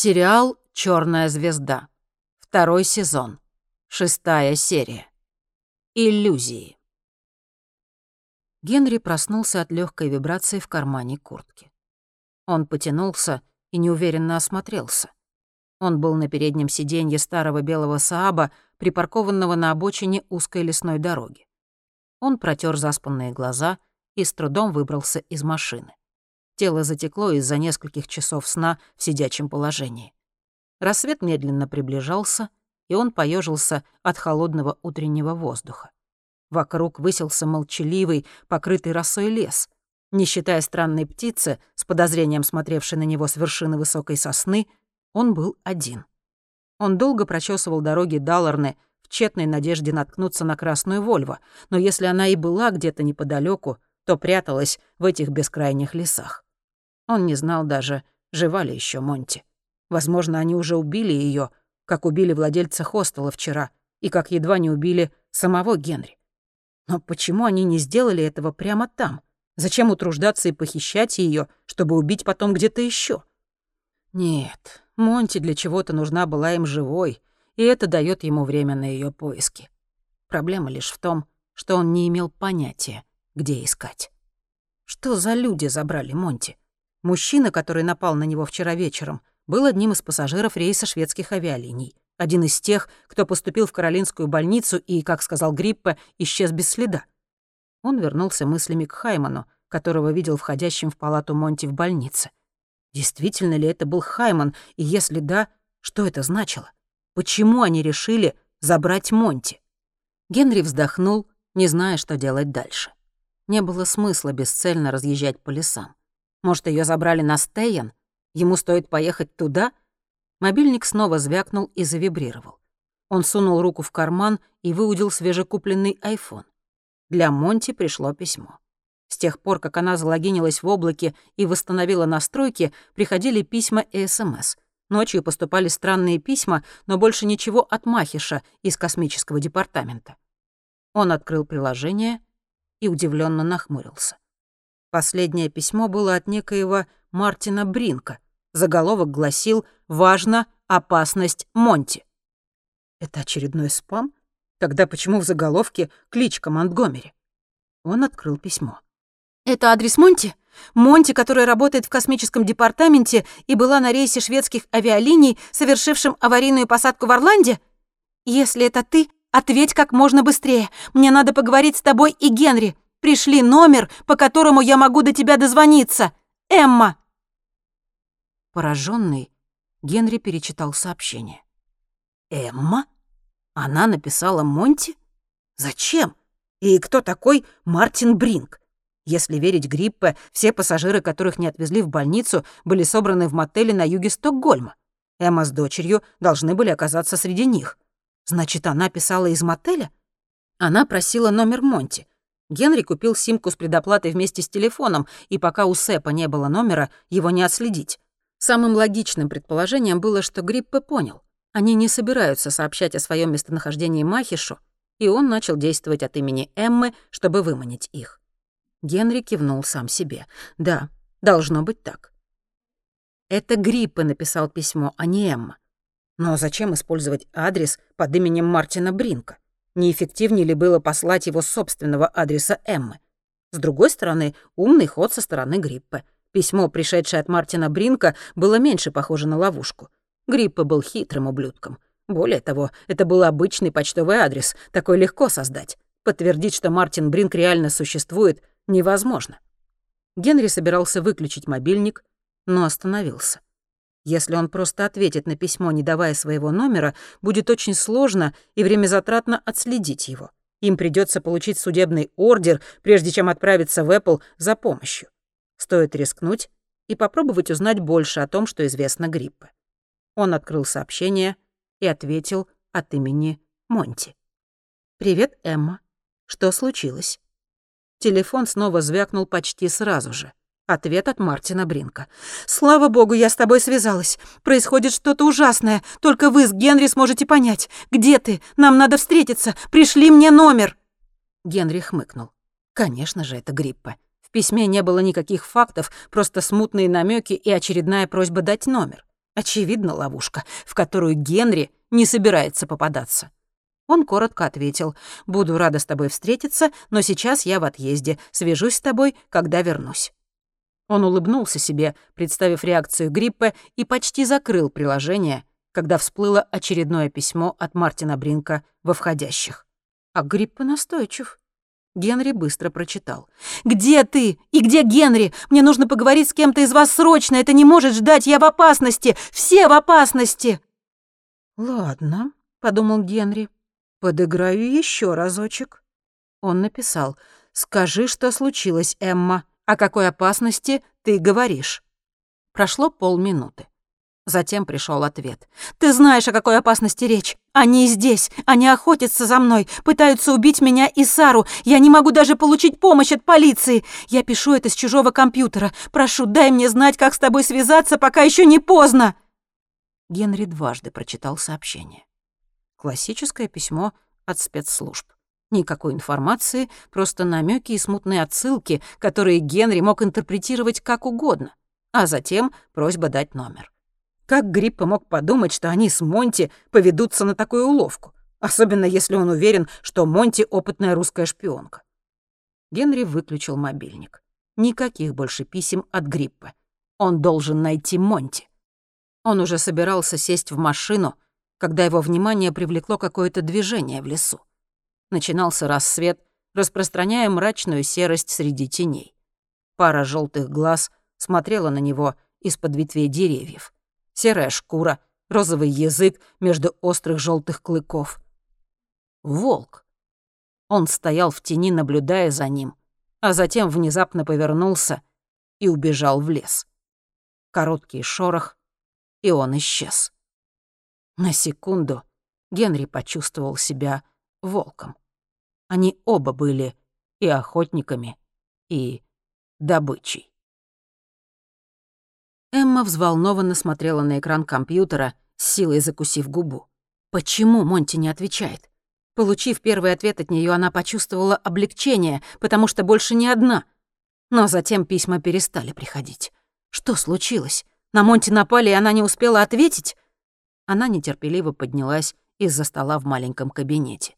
Сериал «Черная звезда». Второй сезон. Шестая серия. Иллюзии. Генри проснулся от легкой вибрации в кармане куртки. Он потянулся и неуверенно осмотрелся. Он был на переднем сиденье старого белого Сааба, припаркованного на обочине узкой лесной дороги. Он протер заспанные глаза и с трудом выбрался из машины. Тело затекло из-за нескольких часов сна в сидячем положении. Рассвет медленно приближался, и он поежился от холодного утреннего воздуха. Вокруг высился молчаливый, покрытый росой лес. Не считая странной птицы, с подозрением смотревшей на него с вершины высокой сосны, он был один. Он долго прочесывал дороги Далларны в тщетной надежде наткнуться на красную Вольво, но если она и была где-то неподалеку, то пряталась в этих бескрайних лесах. Он не знал даже, жива ли еще Монти. Возможно, они уже убили ее, как убили владельца хостела вчера, и как едва не убили самого Генри. Но почему они не сделали этого прямо там? Зачем утруждаться и похищать ее, чтобы убить потом где-то еще? Нет, Монти для чего-то нужна была им живой, и это дает ему время на ее поиски. Проблема лишь в том, что он не имел понятия, где искать. Что за люди забрали Монти? Мужчина, который напал на него вчера вечером, был одним из пассажиров рейса шведских авиалиний. Один из тех, кто поступил в Каролинскую больницу и, как сказал Гриппе, исчез без следа. Он вернулся мыслями к Хайману, которого видел входящим в палату Монти в больнице. Действительно ли это был Хайман, и если да, что это значило? Почему они решили забрать Монти? Генри вздохнул, не зная, что делать дальше. Не было смысла бесцельно разъезжать по лесам. Может, ее забрали на Стейн? Ему стоит поехать туда? Мобильник снова звякнул и завибрировал. Он сунул руку в карман и выудил свежекупленный айфон. Для Монти пришло письмо. С тех пор, как она залогинилась в облаке и восстановила настройки, приходили письма и СМС. Ночью поступали странные письма, но больше ничего от Махиша из космического департамента. Он открыл приложение и удивленно нахмурился. Последнее письмо было от некоего Мартина Бринка. Заголовок гласил «Важно, опасность Монти». Это очередной спам? Тогда почему в заголовке кличка Монтгомери? Он открыл письмо. «Это адрес Монти? Монти, которая работает в космическом департаменте и была на рейсе шведских авиалиний, совершившем аварийную посадку в Орланде? Если это ты, ответь как можно быстрее. Мне надо поговорить с тобой и Генри. Пришли номер, по которому я могу до тебя дозвониться. Эмма!» Пораженный, Генри перечитал сообщение. «Эмма? Она написала Монти? Зачем? И кто такой Мартин Бринг? Если верить Гриппе, все пассажиры, которых не отвезли в больницу, были собраны в мотеле на юге Стокгольма. Эмма с дочерью должны были оказаться среди них. Значит, она писала из мотеля? Она просила номер Монти. Генри купил симку с предоплатой вместе с телефоном, и пока у Сэпа не было номера, его не отследить. Самым логичным предположением было, что Гриппе понял. Они не собираются сообщать о своем местонахождении Махишу, и он начал действовать от имени Эммы, чтобы выманить их. Генри кивнул сам себе. «Да, должно быть так». Это Гриппе написал письмо, а не Эмма. Но зачем использовать адрес под именем Мартина Бринка? Неэффективнее ли было послать его собственного адреса Эммы? С другой стороны, умный ход со стороны Гриппа. Письмо, пришедшее от Мартина Бринка, было меньше похоже на ловушку. Гриппа был хитрым ублюдком. Более того, это был обычный почтовый адрес, такой легко создать. Подтвердить, что Мартин Бринк реально существует, невозможно. Генри собирался выключить мобильник, но остановился. Если он просто ответит на письмо, не давая своего номера, будет очень сложно и времязатратно отследить его. Им придется получить судебный ордер, прежде чем отправиться в Apple за помощью. Стоит рискнуть и попробовать узнать больше о том, что известно Гриппе. Он открыл сообщение и ответил от имени Монти. «Привет, Эмма. Что случилось?» Телефон снова звякнул почти сразу же. Ответ от Мартина Бринка. «Слава богу, я с тобой связалась. Происходит что-то ужасное. Только вы с Генри сможете понять. Где ты? Нам надо встретиться. Пришли мне номер». Генри хмыкнул. «Конечно же, это Гриппа. В письме не было никаких фактов, просто смутные намеки и очередная просьба дать номер. Очевидно, ловушка, в которую Генри не собирается попадаться. Он коротко ответил, «Буду рада с тобой встретиться, но сейчас я в отъезде, свяжусь с тобой, когда вернусь». Он улыбнулся себе, представив реакцию Гриппа, и почти закрыл приложение, когда всплыло очередное письмо от Мартина Бринка во входящих. А Гриппа настойчив. Генри быстро прочитал. «Где ты? И где Генри? Мне нужно поговорить с кем-то из вас срочно. Это не может ждать. Я в опасности. Все в опасности!» «Ладно», — подумал Генри. «Подыграю еще разочек». Он написал. «Скажи, что случилось, Эмма. О какой опасности ты говоришь?» Прошло полминуты. Затем пришел ответ. «Ты знаешь, о какой опасности речь. Они здесь. Они охотятся за мной. Пытаются убить меня и Сару. Я не могу даже получить помощь от полиции. Я пишу это с чужого компьютера. Прошу, дай мне знать, как с тобой связаться, пока еще не поздно». Генри дважды прочитал сообщение. Классическое письмо от спецслужб. Никакой информации, просто намеки и смутные отсылки, которые Генри мог интерпретировать как угодно, а затем просьба дать номер. Как Гриппа мог подумать, что они с Монти поведутся на такую уловку, особенно если он уверен, что Монти — опытная русская шпионка? Генри выключил мобильник. Никаких больше писем от Гриппа. Он должен найти Монти. Он уже собирался сесть в машину, когда его внимание привлекло какое-то движение в лесу начинался рассвет, распространяя мрачную серость среди теней. Пара желтых глаз смотрела на него из-под ветвей деревьев. Серая шкура, розовый язык между острых желтых клыков. Волк. Он стоял в тени, наблюдая за ним, а затем внезапно повернулся и убежал в лес. Короткий шорох, и он исчез. На секунду Генри почувствовал себя волком. Они оба были и охотниками, и добычей. Эмма взволнованно смотрела на экран компьютера, с силой закусив губу. Почему Монти не отвечает? Получив первый ответ от нее, она почувствовала облегчение, потому что больше не одна. Но затем письма перестали приходить. Что случилось? На Монти напали, и она не успела ответить? Она нетерпеливо поднялась из-за стола в маленьком кабинете.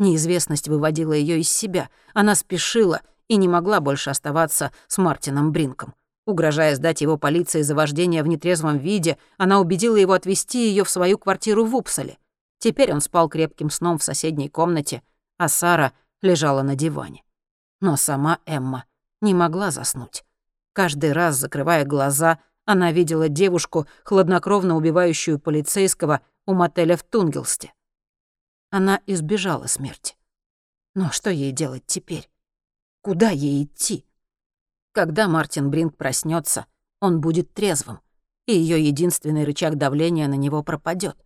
Неизвестность выводила ее из себя. Она спешила и не могла больше оставаться с Мартином Бринком. Угрожая сдать его полиции за вождение в нетрезвом виде, она убедила его отвезти ее в свою квартиру в Упсале. Теперь он спал крепким сном в соседней комнате, а Сара лежала на диване. Но сама Эмма не могла заснуть. Каждый раз, закрывая глаза, она видела девушку, хладнокровно убивающую полицейского у мотеля в Тунгелсте. Она избежала смерти. Но что ей делать теперь? Куда ей идти? Когда Мартин Бринг проснется, он будет трезвым, и ее единственный рычаг давления на него пропадет.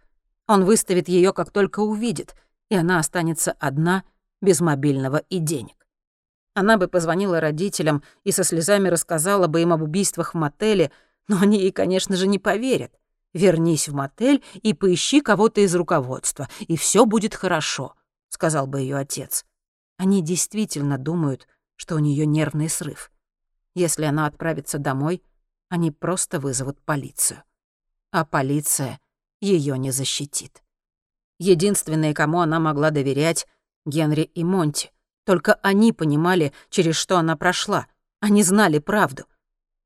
Он выставит ее, как только увидит, и она останется одна, без мобильного и денег. Она бы позвонила родителям и со слезами рассказала бы им об убийствах в мотеле, но они ей, конечно же, не поверят. Вернись в мотель и поищи кого-то из руководства, и все будет хорошо», — сказал бы ее отец. Они действительно думают, что у нее нервный срыв. Если она отправится домой, они просто вызовут полицию. А полиция ее не защитит. Единственные, кому она могла доверять, Генри и Монти. Только они понимали, через что она прошла. Они знали правду.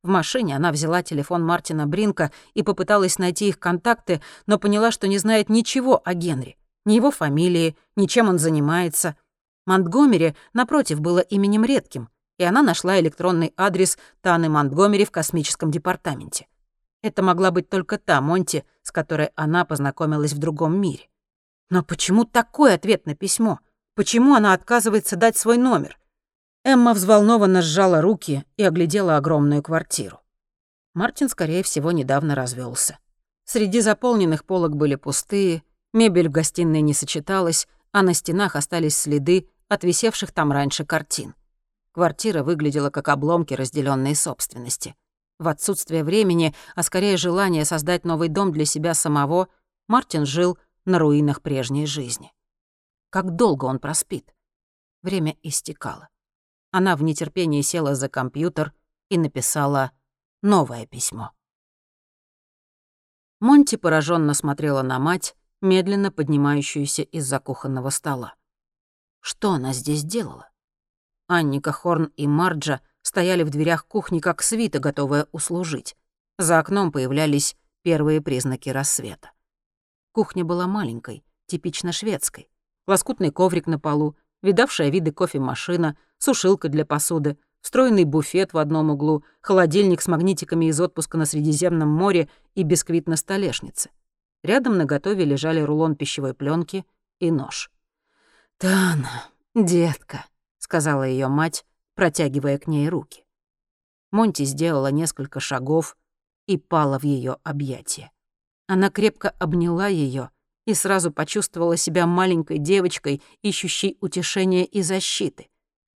В машине она взяла телефон Мартина Бринка и попыталась найти их контакты, но поняла, что не знает ничего о Генри. Ни его фамилии, ни чем он занимается. Монтгомери, напротив, было именем редким, и она нашла электронный адрес Таны Монтгомери в космическом департаменте. Это могла быть только та Монти, с которой она познакомилась в другом мире. Но почему такой ответ на письмо? Почему она отказывается дать свой номер? Эмма взволнованно сжала руки и оглядела огромную квартиру. Мартин, скорее всего, недавно развелся. Среди заполненных полок были пустые, мебель в гостиной не сочеталась, а на стенах остались следы от висевших там раньше картин. Квартира выглядела как обломки разделенной собственности. В отсутствие времени, а скорее желание создать новый дом для себя самого, Мартин жил на руинах прежней жизни. Как долго он проспит? Время истекало. Она в нетерпении села за компьютер и написала новое письмо. Монти пораженно смотрела на мать, медленно поднимающуюся из-за кухонного стола. Что она здесь делала? Анника Хорн и Марджа стояли в дверях кухни как свита, готовая услужить. За окном появлялись первые признаки рассвета. Кухня была маленькой, типично шведской. Лоскутный коврик на полу, видавшая виды кофемашина, сушилка для посуды, встроенный буфет в одном углу, холодильник с магнитиками из отпуска на Средиземном море и бисквит на столешнице. Рядом на готове лежали рулон пищевой пленки и нож. «Тана, детка», — сказала ее мать, протягивая к ней руки. Монти сделала несколько шагов и пала в ее объятия. Она крепко обняла ее и сразу почувствовала себя маленькой девочкой, ищущей утешения и защиты.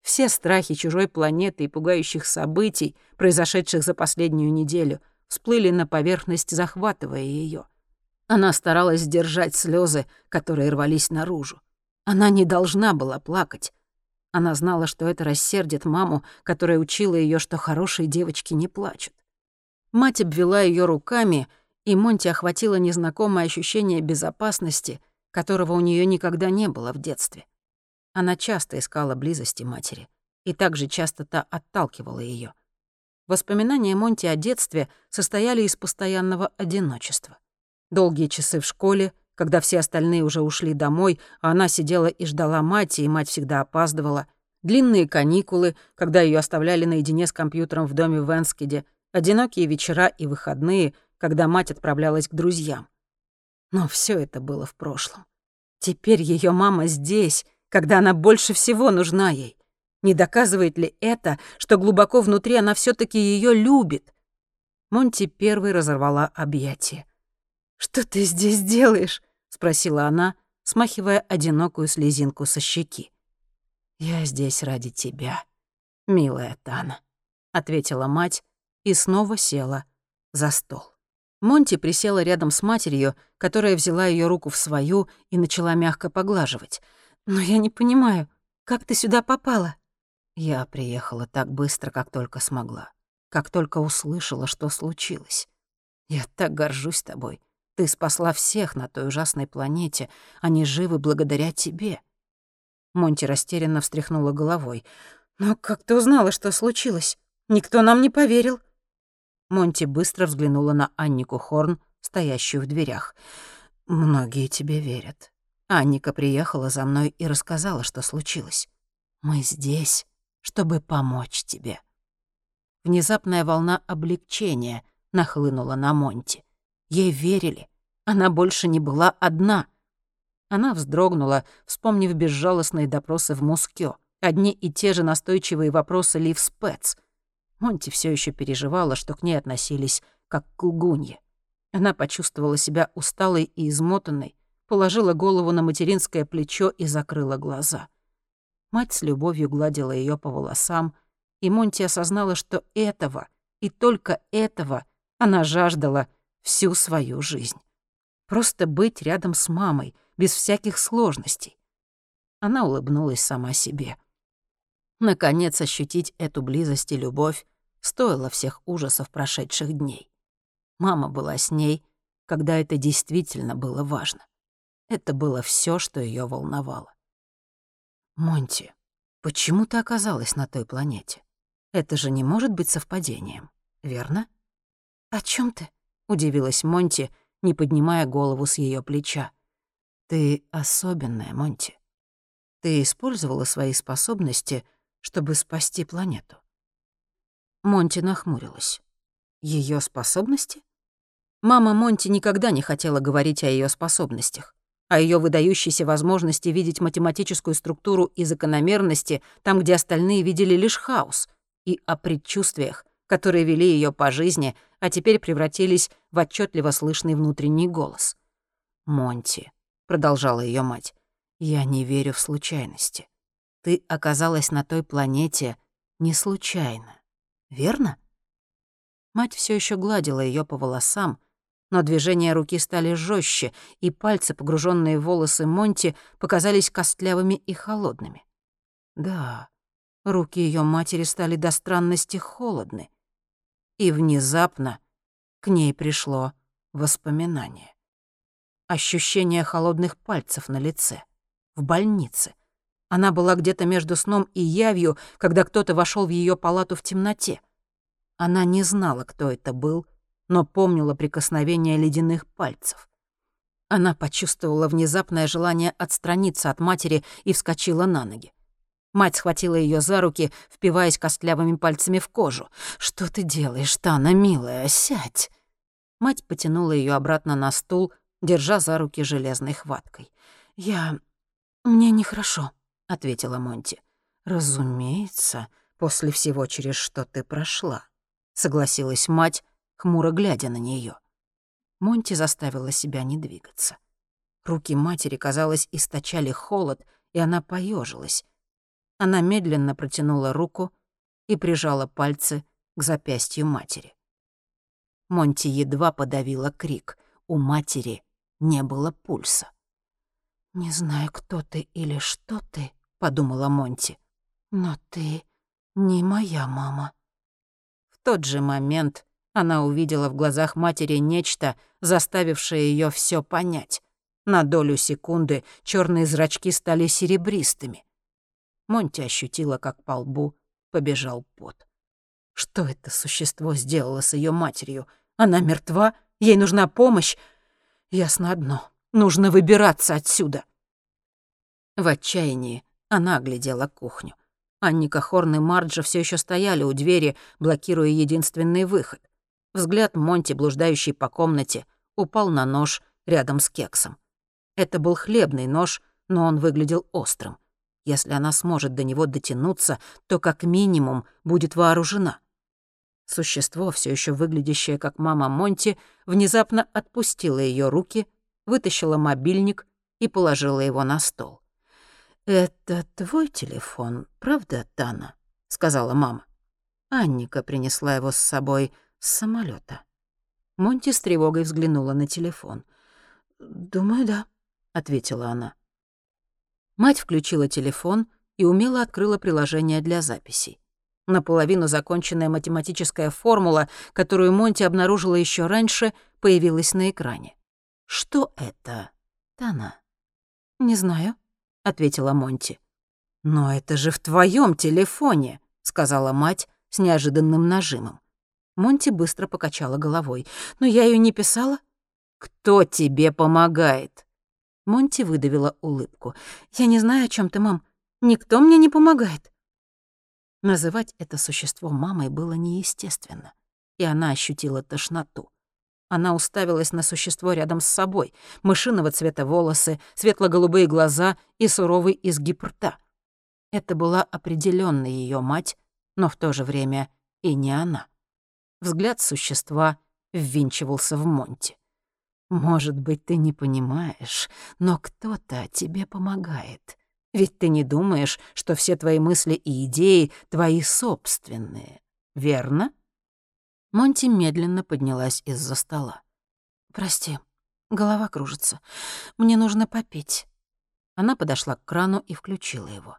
Все страхи чужой планеты и пугающих событий, произошедших за последнюю неделю, всплыли на поверхность, захватывая ее. Она старалась сдержать слезы, которые рвались наружу. Она не должна была плакать. Она знала, что это рассердит маму, которая учила ее, что хорошие девочки не плачут. Мать обвела ее руками, и Монти охватило незнакомое ощущение безопасности, которого у нее никогда не было в детстве. Она часто искала близости матери, и также часто та отталкивала ее. Воспоминания Монти о детстве состояли из постоянного одиночества. Долгие часы в школе, когда все остальные уже ушли домой, а она сидела и ждала мать, и мать всегда опаздывала. Длинные каникулы, когда ее оставляли наедине с компьютером в доме в Энскеде, одинокие вечера и выходные, когда мать отправлялась к друзьям. Но все это было в прошлом. Теперь ее мама здесь, когда она больше всего нужна ей. Не доказывает ли это, что глубоко внутри она все таки ее любит? Монти первой разорвала объятие. «Что ты здесь делаешь?» — спросила она, смахивая одинокую слезинку со щеки. «Я здесь ради тебя, милая Тана», — ответила мать, и снова села за стол. Монти присела рядом с матерью, которая взяла ее руку в свою и начала мягко поглаживать. «Но я не понимаю, как ты сюда попала?» Я приехала так быстро, как только смогла, как только услышала, что случилось. Я так горжусь тобой. Ты спасла всех на той ужасной планете. Они живы благодаря тебе. Монти растерянно встряхнула головой. «Но как ты узнала, что случилось? Никто нам не поверил». Монти быстро взглянула на Аннику Хорн, стоящую в дверях. «Многие тебе верят. Анника приехала за мной и рассказала, что случилось. Мы здесь, чтобы помочь тебе». Внезапная волна облегчения нахлынула на Монти. Ей верили. Она больше не была одна. Она вздрогнула, вспомнив безжалостные допросы в Мускё. Одни и те же настойчивые вопросы Лив Спец — Монти все еще переживала, что к ней относились как к лгунье. Она почувствовала себя усталой и измотанной, положила голову на материнское плечо и закрыла глаза. Мать с любовью гладила ее по волосам, и Монти осознала, что этого, и только этого, она жаждала всю свою жизнь. Просто быть рядом с мамой, без всяких сложностей. Она улыбнулась сама себе. Наконец ощутить эту близость и любовь, стоило всех ужасов прошедших дней. Мама была с ней, когда это действительно было важно. Это было все, что ее волновало. «Монти, почему ты оказалась на той планете? Это же не может быть совпадением, верно?» «О чем ты?» — удивилась Монти, не поднимая голову с ее плеча. «Ты особенная, Монти. Ты использовала свои способности, чтобы спасти планету. Монти нахмурилась. Ее способности? Мама Монти никогда не хотела говорить о ее способностях, о ее выдающейся возможности видеть математическую структуру и закономерности там, где остальные видели лишь хаос, и о предчувствиях, которые вели ее по жизни, а теперь превратились в отчетливо слышный внутренний голос. «Монти», — продолжала ее мать, — «я не верю в случайности. Ты оказалась на той планете не случайно верно? Мать все еще гладила ее по волосам, но движения руки стали жестче, и пальцы, погруженные в волосы Монти, показались костлявыми и холодными. Да, руки ее матери стали до странности холодны. И внезапно к ней пришло воспоминание. Ощущение холодных пальцев на лице. В больнице. Она была где-то между сном и явью, когда кто-то вошел в ее палату в темноте. Она не знала, кто это был, но помнила прикосновение ледяных пальцев. Она почувствовала внезапное желание отстраниться от матери и вскочила на ноги. Мать схватила ее за руки, впиваясь костлявыми пальцами в кожу. «Что ты делаешь, Тана, милая? Сядь!» Мать потянула ее обратно на стул, держа за руки железной хваткой. «Я... мне нехорошо», — ответила Монти. «Разумеется, после всего, через что ты прошла», — согласилась мать, хмуро глядя на нее. Монти заставила себя не двигаться. Руки матери, казалось, источали холод, и она поежилась. Она медленно протянула руку и прижала пальцы к запястью матери. Монти едва подавила крик. У матери не было пульса. «Не знаю, кто ты или что ты», — подумала Монти, — «но ты не моя мама». В тот же момент она увидела в глазах матери нечто, заставившее ее все понять. На долю секунды черные зрачки стали серебристыми. Монти ощутила, как по лбу побежал пот. Что это существо сделало с ее матерью? Она мертва? Ей нужна помощь? Ясно одно. Нужно выбираться отсюда. В отчаянии она оглядела кухню. Анника Хорн и Марджа все еще стояли у двери, блокируя единственный выход. Взгляд Монти, блуждающий по комнате, упал на нож рядом с кексом. Это был хлебный нож, но он выглядел острым. Если она сможет до него дотянуться, то как минимум будет вооружена. Существо, все еще выглядящее как мама Монти, внезапно отпустило ее руки, вытащило мобильник и положило его на стол. «Это твой телефон, правда, Тана?» — сказала мама. Анника принесла его с собой с самолета. Монти с тревогой взглянула на телефон. «Думаю, да», — ответила она. Мать включила телефон и умело открыла приложение для записей. Наполовину законченная математическая формула, которую Монти обнаружила еще раньше, появилась на экране. «Что это, Тана?» «Не знаю», — ответила Монти. «Но это же в твоем телефоне», — сказала мать с неожиданным нажимом. Монти быстро покачала головой. «Но я ее не писала». «Кто тебе помогает?» Монти выдавила улыбку. «Я не знаю, о чем ты, мам. Никто мне не помогает». Называть это существо мамой было неестественно, и она ощутила тошноту. Она уставилась на существо рядом с собой, мышиного цвета волосы, светло-голубые глаза и суровый изгиб рта. Это была определенно ее мать, но в то же время и не она. Взгляд существа ввинчивался в Монти. Может быть, ты не понимаешь, но кто-то тебе помогает. Ведь ты не думаешь, что все твои мысли и идеи твои собственные, верно?» Монти медленно поднялась из-за стола. «Прости, голова кружится. Мне нужно попить». Она подошла к крану и включила его.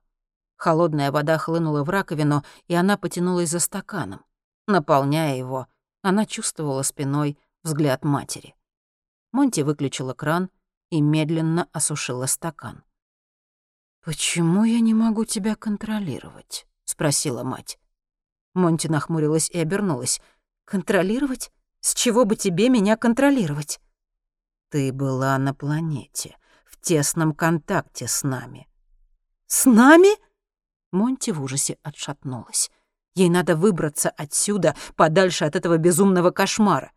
Холодная вода хлынула в раковину, и она потянулась за стаканом. Наполняя его, она чувствовала спиной взгляд матери. Монти выключила кран и медленно осушила стакан. «Почему я не могу тебя контролировать?» — спросила мать. Монти нахмурилась и обернулась. «Контролировать? С чего бы тебе меня контролировать?» «Ты была на планете, в тесном контакте с нами». «С нами?» Монти в ужасе отшатнулась. Ей надо выбраться отсюда, подальше от этого безумного кошмара.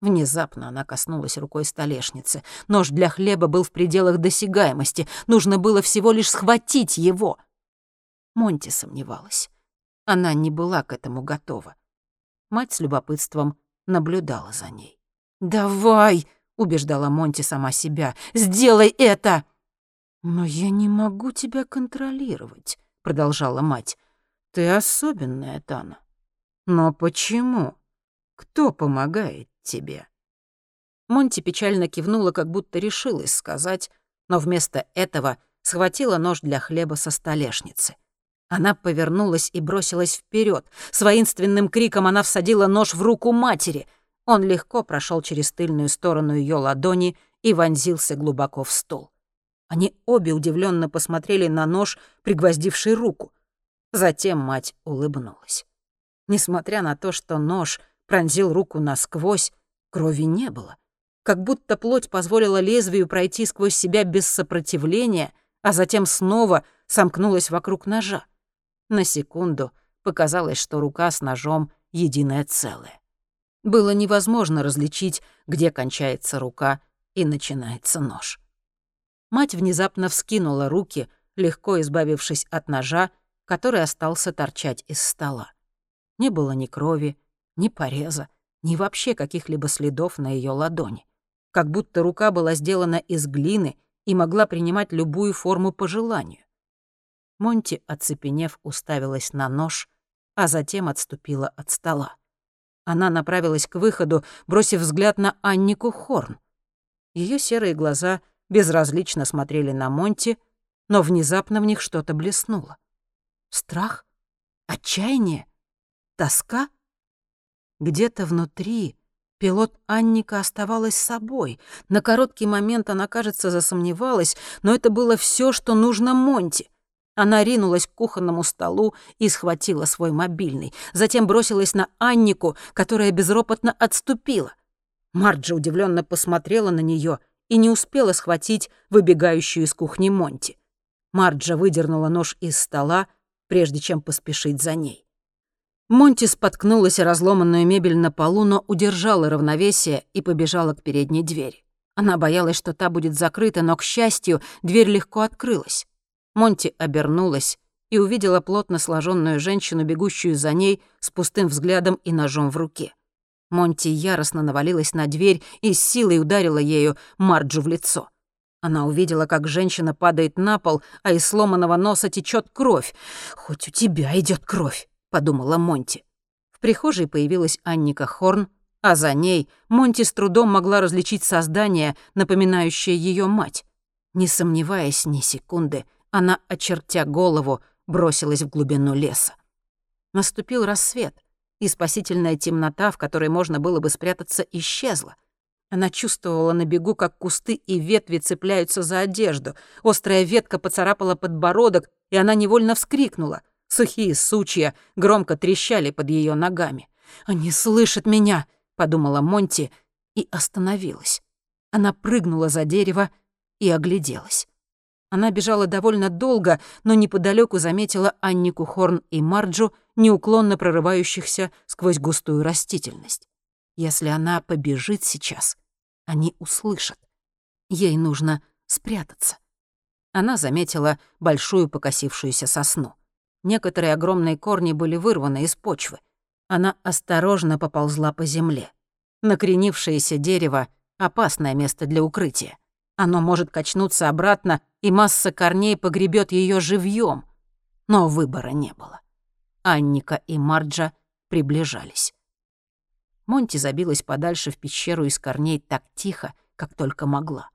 Внезапно она коснулась рукой столешницы. Нож для хлеба был в пределах досягаемости. Нужно было всего лишь схватить его. Монти сомневалась. Она не была к этому готова. Мать с любопытством наблюдала за ней. «Давай!» — убеждала Монти сама себя. «Сделай это!» «Но я не могу тебя контролировать», — продолжала мать. «Ты особенная, Тана». «Но почему? Кто помогает тебе». Монти печально кивнула, как будто решилась сказать, но вместо этого схватила нож для хлеба со столешницы. Она повернулась и бросилась вперед. С воинственным криком она всадила нож в руку матери. Он легко прошел через тыльную сторону ее ладони и вонзился глубоко в стол. Они обе удивленно посмотрели на нож, пригвоздивший руку. Затем мать улыбнулась. Несмотря на то, что нож пронзил руку насквозь, крови не было. Как будто плоть позволила лезвию пройти сквозь себя без сопротивления, а затем снова сомкнулась вокруг ножа. На секунду показалось, что рука с ножом — единое целое. Было невозможно различить, где кончается рука и начинается нож. Мать внезапно вскинула руки, легко избавившись от ножа, который остался торчать из стола. Не было ни крови, ни пореза, ни вообще каких-либо следов на ее ладони. Как будто рука была сделана из глины и могла принимать любую форму по желанию. Монти, оцепенев, уставилась на нож, а затем отступила от стола. Она направилась к выходу, бросив взгляд на Аннику Хорн. Ее серые глаза безразлично смотрели на Монти, но внезапно в них что-то блеснуло. Страх? Отчаяние? Тоска? Где-то внутри пилот Анника оставалась собой. На короткий момент она, кажется, засомневалась, но это было все, что нужно Монти. Она ринулась к кухонному столу и схватила свой мобильный. Затем бросилась на Аннику, которая безропотно отступила. Марджи удивленно посмотрела на нее и не успела схватить выбегающую из кухни Монти. Марджа выдернула нож из стола, прежде чем поспешить за ней. Монти споткнулась о разломанную мебель на полу, но удержала равновесие и побежала к передней двери. Она боялась, что та будет закрыта, но, к счастью, дверь легко открылась. Монти обернулась и увидела плотно сложенную женщину, бегущую за ней с пустым взглядом и ножом в руке. Монти яростно навалилась на дверь и с силой ударила ею Марджу в лицо. Она увидела, как женщина падает на пол, а из сломанного носа течет кровь. «Хоть у тебя идет кровь», — подумала Монти. В прихожей появилась Анника Хорн, а за ней Монти с трудом могла различить создание, напоминающее ее мать. Не сомневаясь ни секунды, она, очертя голову, бросилась в глубину леса. Наступил рассвет, и спасительная темнота, в которой можно было бы спрятаться, исчезла. Она чувствовала на бегу, как кусты и ветви цепляются за одежду. Острая ветка поцарапала подбородок, и она невольно вскрикнула. Сухие сучья громко трещали под ее ногами. «Они слышат меня!» — подумала Монти и остановилась. Она прыгнула за дерево и огляделась. Она бежала довольно долго, но неподалеку заметила Аннику Хорн и Марджу, неуклонно прорывающихся сквозь густую растительность. Если она побежит сейчас, они услышат. Ей нужно спрятаться. Она заметила большую покосившуюся сосну. Некоторые огромные корни были вырваны из почвы. Она осторожно поползла по земле. Накренившееся дерево — опасное место для укрытия. Оно может качнуться обратно, и масса корней погребет ее живьем. Но выбора не было. Анника и Марджа приближались. Монти забилась подальше в пещеру из корней так тихо, как только могла.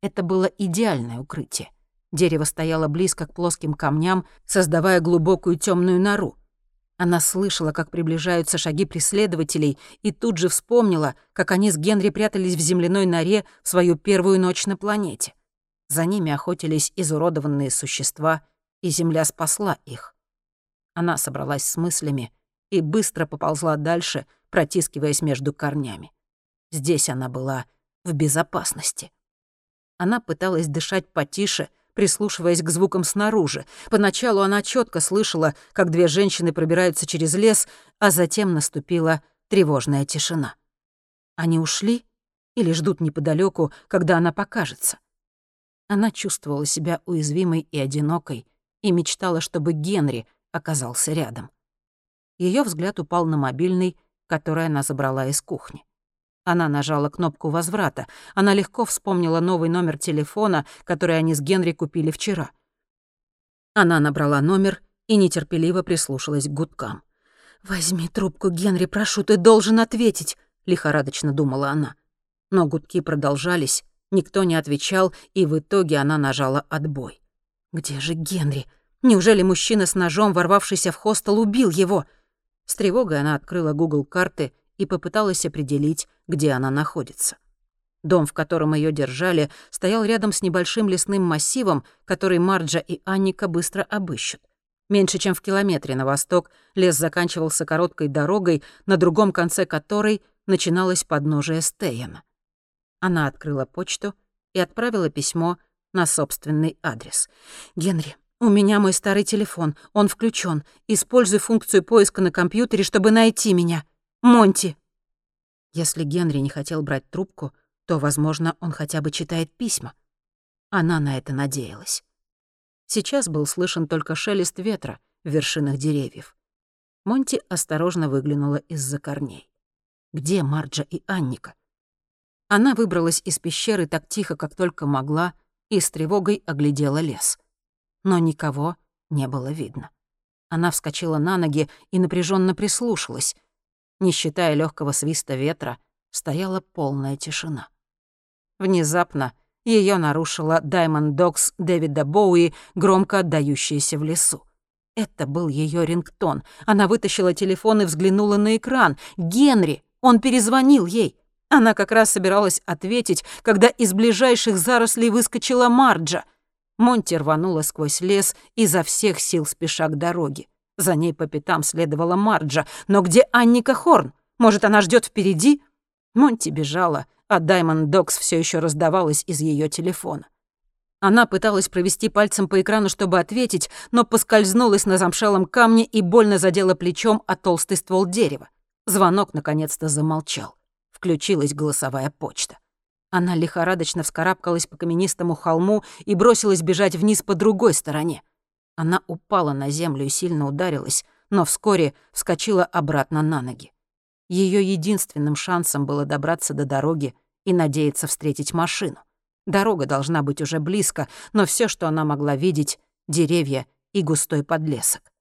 Это было идеальное укрытие. Дерево стояло близко к плоским камням, создавая глубокую темную нору. Она слышала, как приближаются шаги преследователей, и тут же вспомнила, как они с Генри прятались в земляной норе в свою первую ночь на планете. За ними охотились изуродованные существа, и Земля спасла их. Она собралась с мыслями и быстро поползла дальше, протискиваясь между корнями. Здесь она была в безопасности. Она пыталась дышать потише — прислушиваясь к звукам снаружи. Поначалу она четко слышала, как две женщины пробираются через лес, а затем наступила тревожная тишина. Они ушли или ждут неподалеку, когда она покажется. Она чувствовала себя уязвимой и одинокой и мечтала, чтобы Генри оказался рядом. Ее взгляд упал на мобильный, который она забрала из кухни. Она нажала кнопку возврата. Она легко вспомнила новый номер телефона, который они с Генри купили вчера. Она набрала номер и нетерпеливо прислушалась к гудкам. «Возьми трубку, Генри, прошу, ты должен ответить», — лихорадочно думала она. Но гудки продолжались, никто не отвечал, и в итоге она нажала отбой. «Где же Генри? Неужели мужчина с ножом, ворвавшийся в хостел, убил его?» С тревогой она открыла Google карты и попыталась определить, где она находится. Дом, в котором ее держали, стоял рядом с небольшим лесным массивом, который Марджа и Анника быстро обыщут. Меньше чем в километре на восток лес заканчивался короткой дорогой, на другом конце которой начиналось подножие Стейена. Она открыла почту и отправила письмо на собственный адрес. «Генри, у меня мой старый телефон, он включен. Используй функцию поиска на компьютере, чтобы найти меня. Монти!» Если Генри не хотел брать трубку, то, возможно, он хотя бы читает письма. Она на это надеялась. Сейчас был слышен только шелест ветра в вершинах деревьев. Монти осторожно выглянула из-за корней. Где Марджа и Анника? Она выбралась из пещеры так тихо, как только могла, и с тревогой оглядела лес. Но никого не было видно. Она вскочила на ноги и напряженно прислушалась. Не считая легкого свиста ветра, стояла полная тишина. Внезапно ее нарушила Diamond Dogs Дэвида Боуи, громко отдающаяся в лесу. Это был ее рингтон. Она вытащила телефон и взглянула на экран. «Генри! Он перезвонил ей!» Она как раз собиралась ответить, когда из ближайших зарослей выскочила Марджа. Монти рванула сквозь лес, изо всех сил спеша к дороге. За ней по пятам следовала Марджа. Но где Анника Хорн? Может, она ждет впереди? Монти бежала, а Даймонд Докс все еще раздавалась из ее телефона. Она пыталась провести пальцем по экрану, чтобы ответить, но поскользнулась на замшелом камне и больно задела плечом о толстый ствол дерева. Звонок наконец-то замолчал. Включилась голосовая почта. Она лихорадочно вскарабкалась по каменистому холму и бросилась бежать вниз по другой стороне. Она упала на землю и сильно ударилась, но вскоре вскочила обратно на ноги. Ее единственным шансом было добраться до дороги и надеяться встретить машину. Дорога должна быть уже близко, но все, что она могла видеть — деревья и густой подлесок.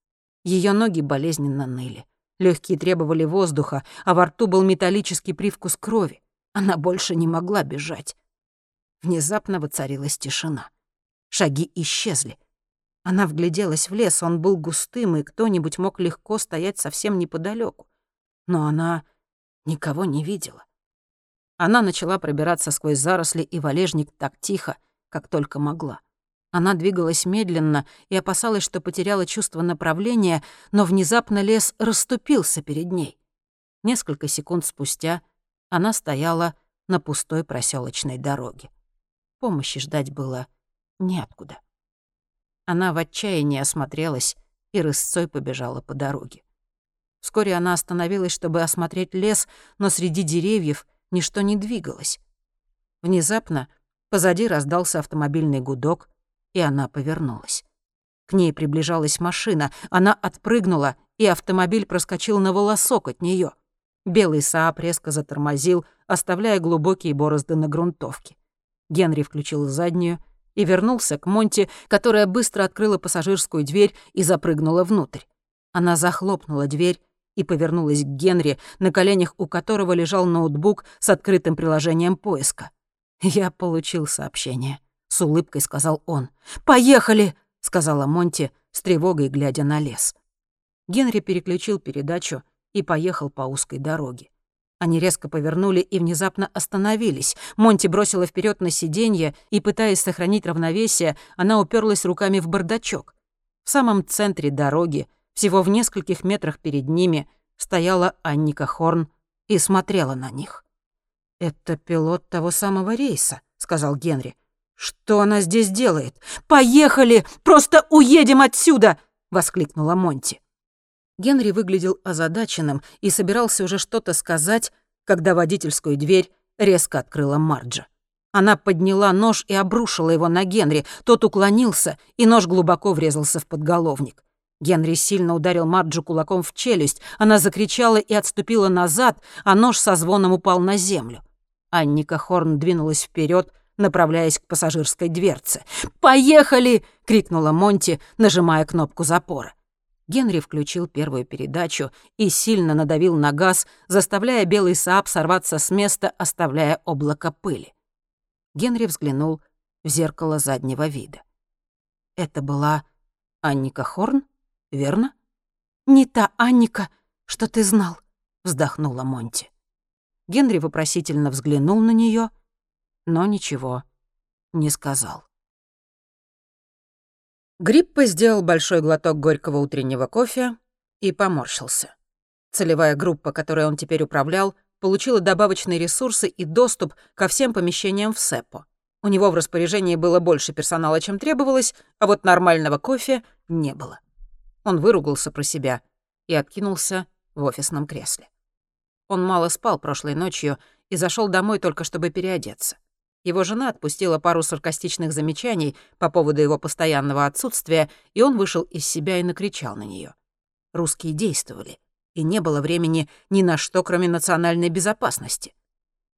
Ее ноги болезненно ныли. Легкие требовали воздуха, а во рту был металлический привкус крови. Она больше не могла бежать. Внезапно воцарилась тишина. Шаги исчезли. Она вгляделась в лес, он был густым, и кто-нибудь мог легко стоять совсем неподалеку. Но она никого не видела. Она начала пробираться сквозь заросли и валежник так тихо, как только могла. Она двигалась медленно и опасалась, что потеряла чувство направления, но внезапно лес расступился перед ней. Несколько секунд спустя она стояла на пустой проселочной дороге. Помощи ждать было неоткуда. Она в отчаянии осмотрелась и рысцой побежала по дороге. Вскоре она остановилась, чтобы осмотреть лес, но среди деревьев ничто не двигалось. Внезапно позади раздался автомобильный гудок, и она повернулась. К ней приближалась машина, она отпрыгнула, и автомобиль проскочил на волосок от нее. Белый Саап резко затормозил, оставляя глубокие борозды на грунтовке. Генри включил заднюю и вернулся к Монти, которая быстро открыла пассажирскую дверь и запрыгнула внутрь. Она захлопнула дверь и повернулась к Генри, на коленях у которого лежал ноутбук с открытым приложением поиска. «Я получил сообщение», — с улыбкой сказал он. «Поехали!» — сказала Монти, с тревогой глядя на лес. Генри переключил передачу и поехал по узкой дороге. Они резко повернули и внезапно остановились. Монти бросила вперед на сиденье, и, пытаясь сохранить равновесие, она уперлась руками в бардачок. В самом центре дороги всего в нескольких метрах перед ними стояла Анника Хорн и смотрела на них. «Это пилот того самого рейса», — сказал Генри. «Что она здесь делает? Поехали! Просто уедем отсюда!» — воскликнула Монти. Генри выглядел озадаченным и собирался уже что-то сказать, когда водительскую дверь резко открыла Марджа. Она подняла нож и обрушила его на Генри. Тот уклонился, и нож глубоко врезался в подголовник. Генри сильно ударил Марджу кулаком в челюсть. Она закричала и отступила назад, а нож со звоном упал на землю. Анника Хорн двинулась вперед, направляясь к пассажирской дверце. «Поехали!» — крикнула Монти, нажимая кнопку запора. Генри включил первую передачу и сильно надавил на газ, заставляя белый Сааб сорваться с места, оставляя облако пыли. Генри взглянул в зеркало заднего вида. Это была Анника Хорн? верно?» «Не та Анника, что ты знал», — вздохнула Монти. Генри вопросительно взглянул на нее, но ничего не сказал. Гриппа сделал большой глоток горького утреннего кофе и поморщился. Целевая группа, которой он теперь управлял, получила добавочные ресурсы и доступ ко всем помещениям в СЭПО. У него в распоряжении было больше персонала, чем требовалось, а вот нормального кофе не было. Он выругался про себя и откинулся в офисном кресле. Он мало спал прошлой ночью и зашел домой только чтобы переодеться. Его жена отпустила пару саркастичных замечаний по поводу его постоянного отсутствия, и он вышел из себя и накричал на нее. Русские действовали, и не было времени ни на что, кроме национальной безопасности.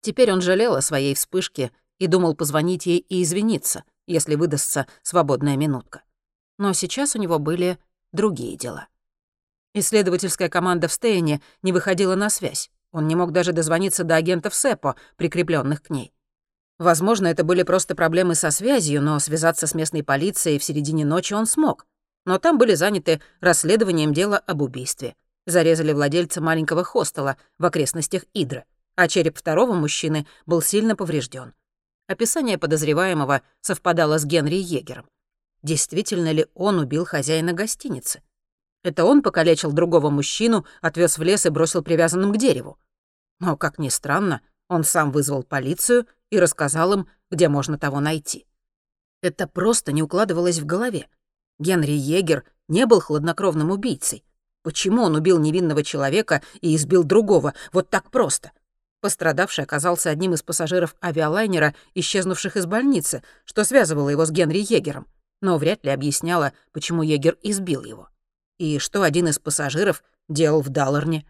Теперь он жалел о своей вспышке и думал позвонить ей и извиниться, если выдастся свободная минутка. Но сейчас у него были другие дела. Исследовательская команда в Стейне не выходила на связь. Он не мог даже дозвониться до агентов СЭПО, прикрепленных к ней. Возможно, это были просто проблемы со связью, но связаться с местной полицией в середине ночи он смог. Но там были заняты расследованием дела об убийстве. Зарезали владельца маленького хостела в окрестностях Идры, а череп второго мужчины был сильно поврежден. Описание подозреваемого совпадало с Генри Егером. Действительно ли он убил хозяина гостиницы? Это он покалечил другого мужчину, отвез в лес и бросил привязанным к дереву. Но, как ни странно, он сам вызвал полицию и рассказал им, где можно того найти. Это просто не укладывалось в голове. Генри Егер не был хладнокровным убийцей. Почему он убил невинного человека и избил другого вот так просто? Пострадавший оказался одним из пассажиров авиалайнера, исчезнувших из больницы, что связывало его с Генри Егером, но вряд ли объясняло, почему Егер избил его и что один из пассажиров делал в Далларне.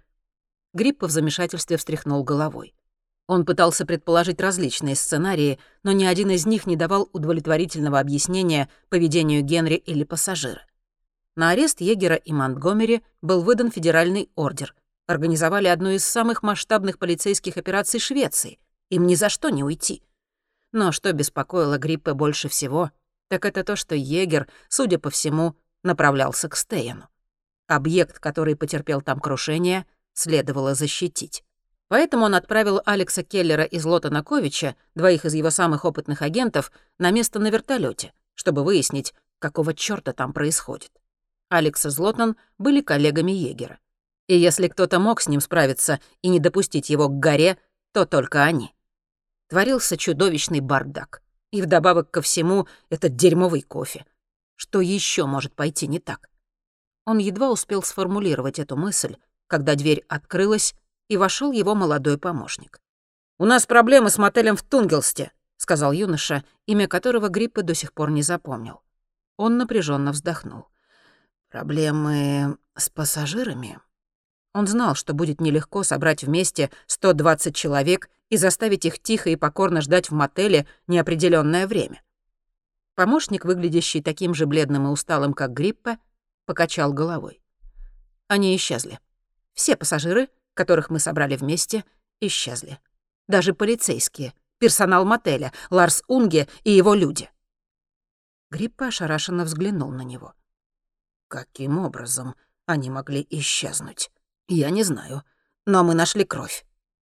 Гриппа в замешательстве встряхнул головой. Он пытался предположить различные сценарии, но ни один из них не давал удовлетворительного объяснения поведению Генри или пассажира. На арест Егера и Монтгомери был выдан федеральный ордер. Организовали одну из самых масштабных полицейских операций Швеции. Им ни за что не уйти. Но что беспокоило Гриппе больше всего, так это то, что Егер, судя по всему, направлялся к Стейну. Объект, который потерпел там крушение, следовало защитить. Поэтому он отправил Алекса Келлера из Лотонаковича, двоих из его самых опытных агентов, на место на вертолете, чтобы выяснить, какого чёрта там происходит. Алекс и Злотон были коллегами егера. И если кто-то мог с ним справиться и не допустить его к горе, то только они. Творился чудовищный бардак. И вдобавок ко всему этот дерьмовый кофе. Что еще может пойти не так? Он едва успел сформулировать эту мысль, когда дверь открылась, и вошел его молодой помощник. «У нас проблемы с мотелем в Тунгелсте», — сказал юноша, имя которого Гриппа до сих пор не запомнил. Он напряженно вздохнул. «Проблемы с пассажирами?» Он знал, что будет нелегко собрать вместе 120 человек и заставить их тихо и покорно ждать в мотеле неопределенное время. Помощник, выглядящий таким же бледным и усталым, как Гриппа, покачал головой. Они исчезли. Все пассажиры, которых мы собрали вместе, исчезли. Даже полицейские, персонал мотеля, Ларс Унге и его люди. Гриппа ошарашенно взглянул на него. Каким образом они могли исчезнуть? Я не знаю, но мы нашли кровь.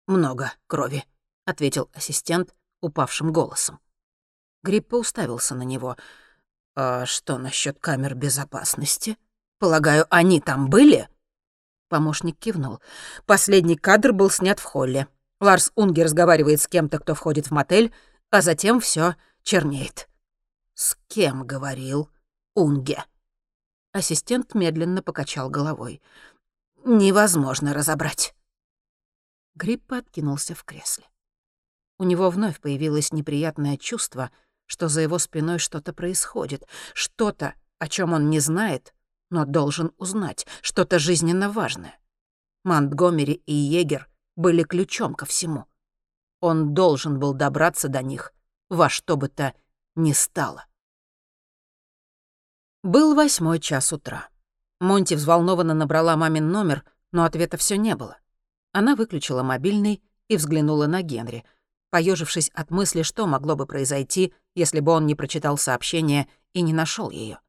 Много крови, ответил ассистент упавшим голосом. Гриппа уставился на него. «А что насчет камер безопасности? Полагаю, они там были?» Помощник кивнул. Последний кадр был снят в холле. Ларс Унги разговаривает с кем-то, кто входит в мотель, а затем все чернеет. «С кем?» — говорил Унге. Ассистент медленно покачал головой. «Невозможно разобрать». Грипп откинулся в кресле. У него вновь появилось неприятное чувство — что за его спиной что-то происходит, что-то, о чем он не знает, но должен узнать, что-то жизненно важное. Монтгомери и Егер были ключом ко всему. Он должен был добраться до них во что бы то ни стало. Был восьмой час утра. Монти взволнованно набрала мамин номер, но ответа все не было. Она выключила мобильный и взглянула на Генри — поежившись от мысли, что могло бы произойти, если бы он не прочитал сообщение и не нашел ее.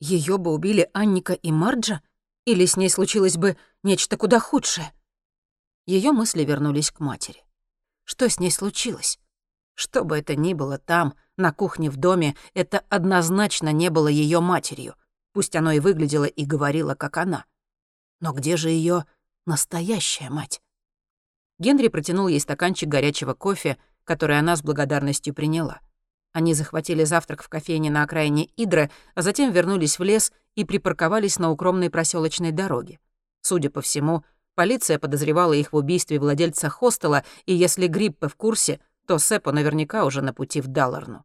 Ее бы убили Анника и Марджа? Или с ней случилось бы нечто куда худшее? Ее мысли вернулись к матери. Что с ней случилось? Что бы это ни было там, на кухне в доме, это однозначно не было ее матерью. Пусть оно и выглядело и говорило, как она. Но где же ее настоящая мать? Генри протянул ей стаканчик горячего кофе, который она с благодарностью приняла. Они захватили завтрак в кофейне на окраине Идра, а затем вернулись в лес и припарковались на укромной проселочной дороге. Судя по всему, полиция подозревала их в убийстве владельца хостела, и если Гриппе в курсе, то Сеппо наверняка уже на пути в Далларну.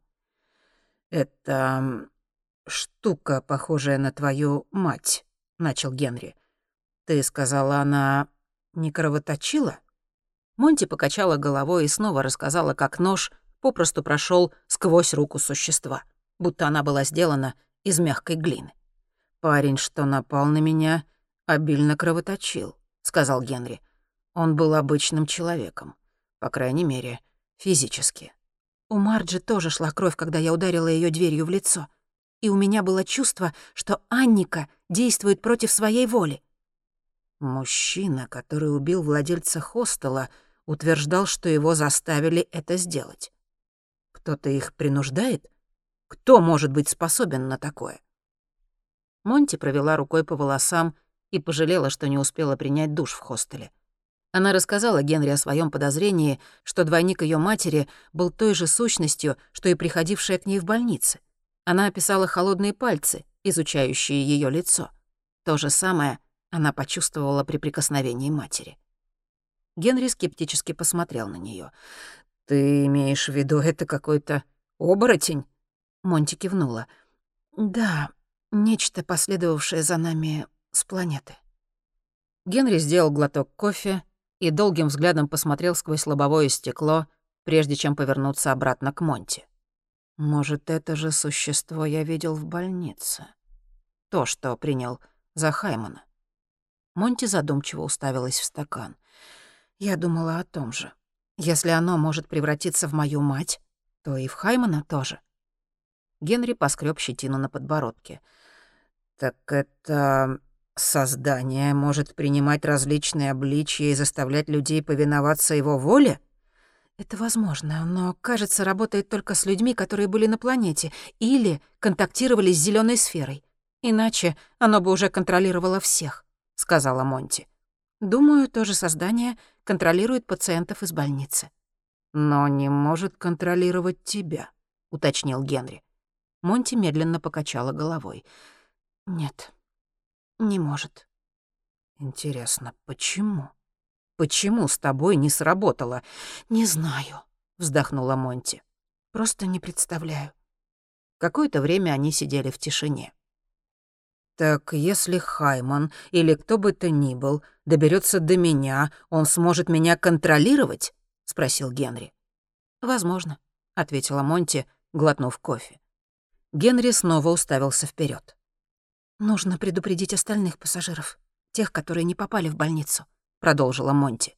«Это штука, похожая на твою мать», — начал Генри. «Ты сказала, она не кровоточила?» Монти покачала головой и снова рассказала, как нож попросту прошел сквозь руку существа, будто она была сделана из мягкой глины. «Парень, что напал на меня, обильно кровоточил», — сказал Генри. «Он был обычным человеком, по крайней мере, физически». У Марджи тоже шла кровь, когда я ударила ее дверью в лицо. И у меня было чувство, что Анника действует против своей воли. Мужчина, который убил владельца хостела, утверждал, что его заставили это сделать. Кто-то их принуждает? Кто может быть способен на такое? Монти провела рукой по волосам и пожалела, что не успела принять душ в хостеле. Она рассказала Генри о своем подозрении, что двойник ее матери был той же сущностью, что и приходившая к ней в больнице. Она описала холодные пальцы, изучающие ее лицо. То же самое она почувствовала при прикосновении матери. Генри скептически посмотрел на нее. «Ты имеешь в виду, это какой-то оборотень?» Монти кивнула. «Да, нечто, последовавшее за нами с планеты». Генри сделал глоток кофе и долгим взглядом посмотрел сквозь лобовое стекло, прежде чем повернуться обратно к Монти. «Может, это же существо я видел в больнице? То, что принял за Хаймана». Монти задумчиво уставилась в стакан. «Я думала о том же. Если оно может превратиться в мою мать, то и в Хаймана тоже. Генри поскреб щетину на подбородке. «Так это создание может принимать различные обличия и заставлять людей повиноваться его воле?» «Это возможно, но, кажется, работает только с людьми, которые были на планете или контактировали с зеленой сферой. Иначе оно бы уже контролировало всех», — сказала Монти. Думаю, то же создание контролирует пациентов из больницы. Но не может контролировать тебя, уточнил Генри. Монти медленно покачала головой. Нет, не может. Интересно, почему? Почему с тобой не сработало? Не знаю, вздохнула Монти. Просто не представляю. Какое-то время они сидели в тишине. «Так если Хайман или кто бы то ни был доберется до меня, он сможет меня контролировать?» — спросил Генри. «Возможно», — ответила Монти, глотнув кофе. Генри снова уставился вперед. «Нужно предупредить остальных пассажиров, тех, которые не попали в больницу», — продолжила Монти.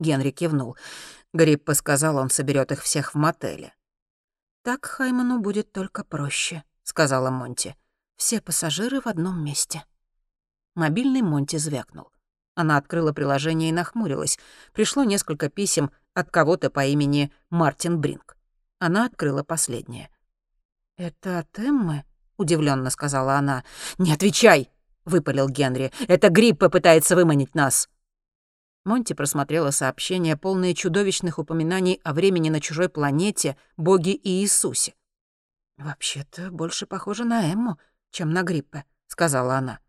Генри кивнул. Гриппа сказал, он соберет их всех в мотеле. «Так Хайману будет только проще», — сказала Монти. Все пассажиры в одном месте. Мобильный Монти звякнул. Она открыла приложение и нахмурилась. Пришло несколько писем от кого-то по имени Мартин Бринг. Она открыла последнее. «Это от Эммы?» — удивленно сказала она. «Не отвечай!» — выпалил Генри. «Это грипп попытается выманить нас!» Монти просмотрела сообщения, полные чудовищных упоминаний о времени на чужой планете, Боге и Иисусе. «Вообще-то больше похоже на Эмму», чем на гриппе», — сказала она.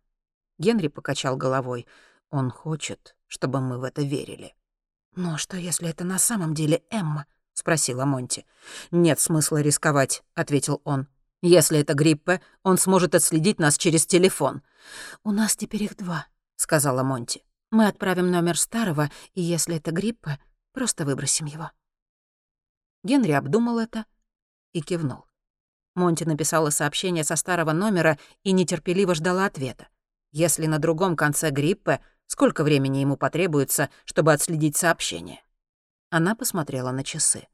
Генри покачал головой. «Он хочет, чтобы мы в это верили». «Но что, если это на самом деле Эмма?» — спросила Монти. «Нет смысла рисковать», — ответил он. «Если это гриппе, он сможет отследить нас через телефон». «У нас теперь их два», — сказала Монти. «Мы отправим номер старого, и если это гриппе, просто выбросим его». Генри обдумал это и кивнул. Монти написала сообщение со старого номера и нетерпеливо ждала ответа. Если на другом конце гриппа, сколько времени ему потребуется, чтобы отследить сообщение? Она посмотрела на часы.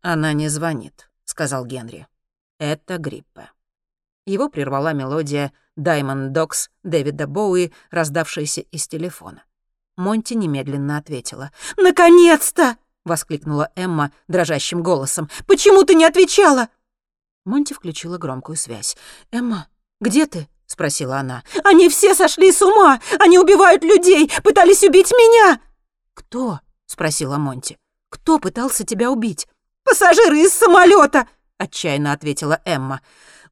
«Она не звонит», — сказал Генри. «Это гриппа». Его прервала мелодия «Diamond Dogs» Дэвида Боуи, раздавшаяся из телефона. Монти немедленно ответила. «Наконец-то!» — воскликнула Эмма дрожащим голосом. «Почему ты не отвечала?» Монти включила громкую связь. «Эмма, где ты?» — спросила она. «Они все сошли с ума! Они убивают людей! Пытались убить меня!» «Кто?» — спросила Монти. «Кто пытался тебя убить?» «Пассажиры из самолета! отчаянно ответила Эмма.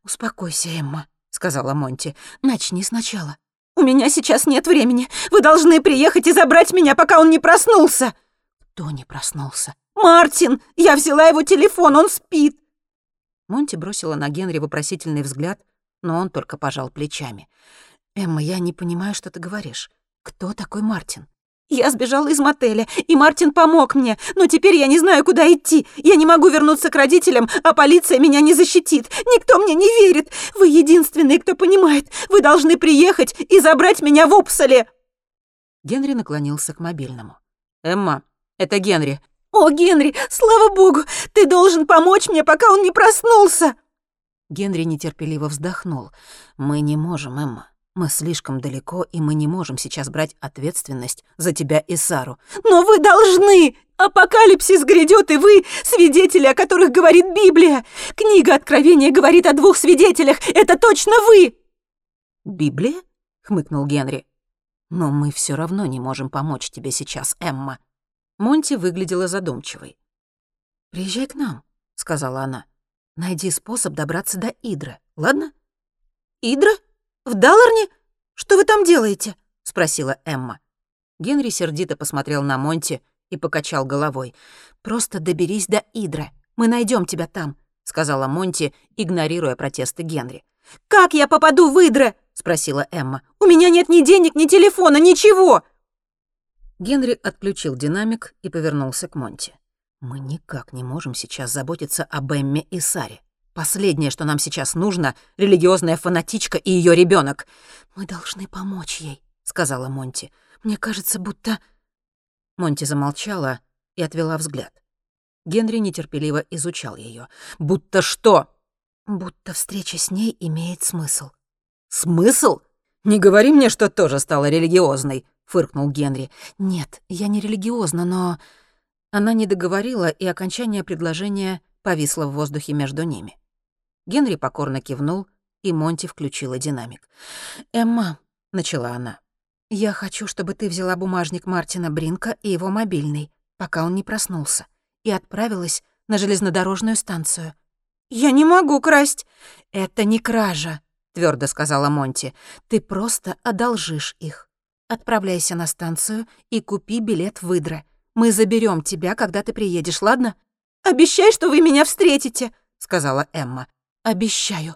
«Успокойся, Эмма», — сказала Монти. «Начни сначала». «У меня сейчас нет времени. Вы должны приехать и забрать меня, пока он не проснулся». «Кто не проснулся?» «Мартин! Я взяла его телефон, он спит!» Монти бросила на Генри вопросительный взгляд, но он только пожал плечами. «Эмма, я не понимаю, что ты говоришь. Кто такой Мартин?» «Я сбежала из мотеля, и Мартин помог мне, но теперь я не знаю, куда идти. Я не могу вернуться к родителям, а полиция меня не защитит. Никто мне не верит. Вы единственные, кто понимает. Вы должны приехать и забрать меня в Упсале!» Генри наклонился к мобильному. «Эмма, это Генри». «О, Генри, слава богу, ты должен помочь мне, пока он не проснулся!» Генри нетерпеливо вздохнул. «Мы не можем, Эмма. Мы слишком далеко, и мы не можем сейчас брать ответственность за тебя и Сару. Но вы должны! Апокалипсис грядет, и вы — свидетели, о которых говорит Библия. Книга Откровения говорит о двух свидетелях. Это точно вы!» «Библия?» — хмыкнул Генри. «Но мы все равно не можем помочь тебе сейчас, Эмма». Монти выглядела задумчивой. «Приезжай к нам», — сказала она. Найди способ добраться до Идры, ладно?» «Идра? В Далларне? Что вы там делаете?» — спросила Эмма. Генри сердито посмотрел на Монти и покачал головой. «Просто доберись до Идры. Мы найдем тебя там», — сказала Монти, игнорируя протесты Генри. «Как я попаду в Идре?» — спросила Эмма. «У меня нет ни денег, ни телефона, ничего!» Генри отключил динамик и повернулся к Монти. Мы никак не можем сейчас заботиться об Эмме и Саре. Последнее, что нам сейчас нужно, религиозная фанатичка и ее ребенок. Мы должны помочь ей, сказала Монти. Мне кажется, будто Монти замолчала и отвела взгляд. Генри нетерпеливо изучал ее. Будто что? Будто встреча с ней имеет смысл. Смысл? Не говори мне, что тоже стала религиозной, фыркнул Генри. Нет, я не религиозна, но она не договорила, и окончание предложения повисло в воздухе между ними. Генри покорно кивнул, и Монти включила динамик. «Эмма», — начала она, — «я хочу, чтобы ты взяла бумажник Мартина Бринка и его мобильный, пока он не проснулся, и отправилась на железнодорожную станцию». «Я не могу красть». «Это не кража», — твердо сказала Монти. «Ты просто одолжишь их. Отправляйся на станцию и купи билет в Идре. Мы заберем тебя, когда ты приедешь, ладно? Обещай, что вы меня встретите, сказала Эмма. Обещаю,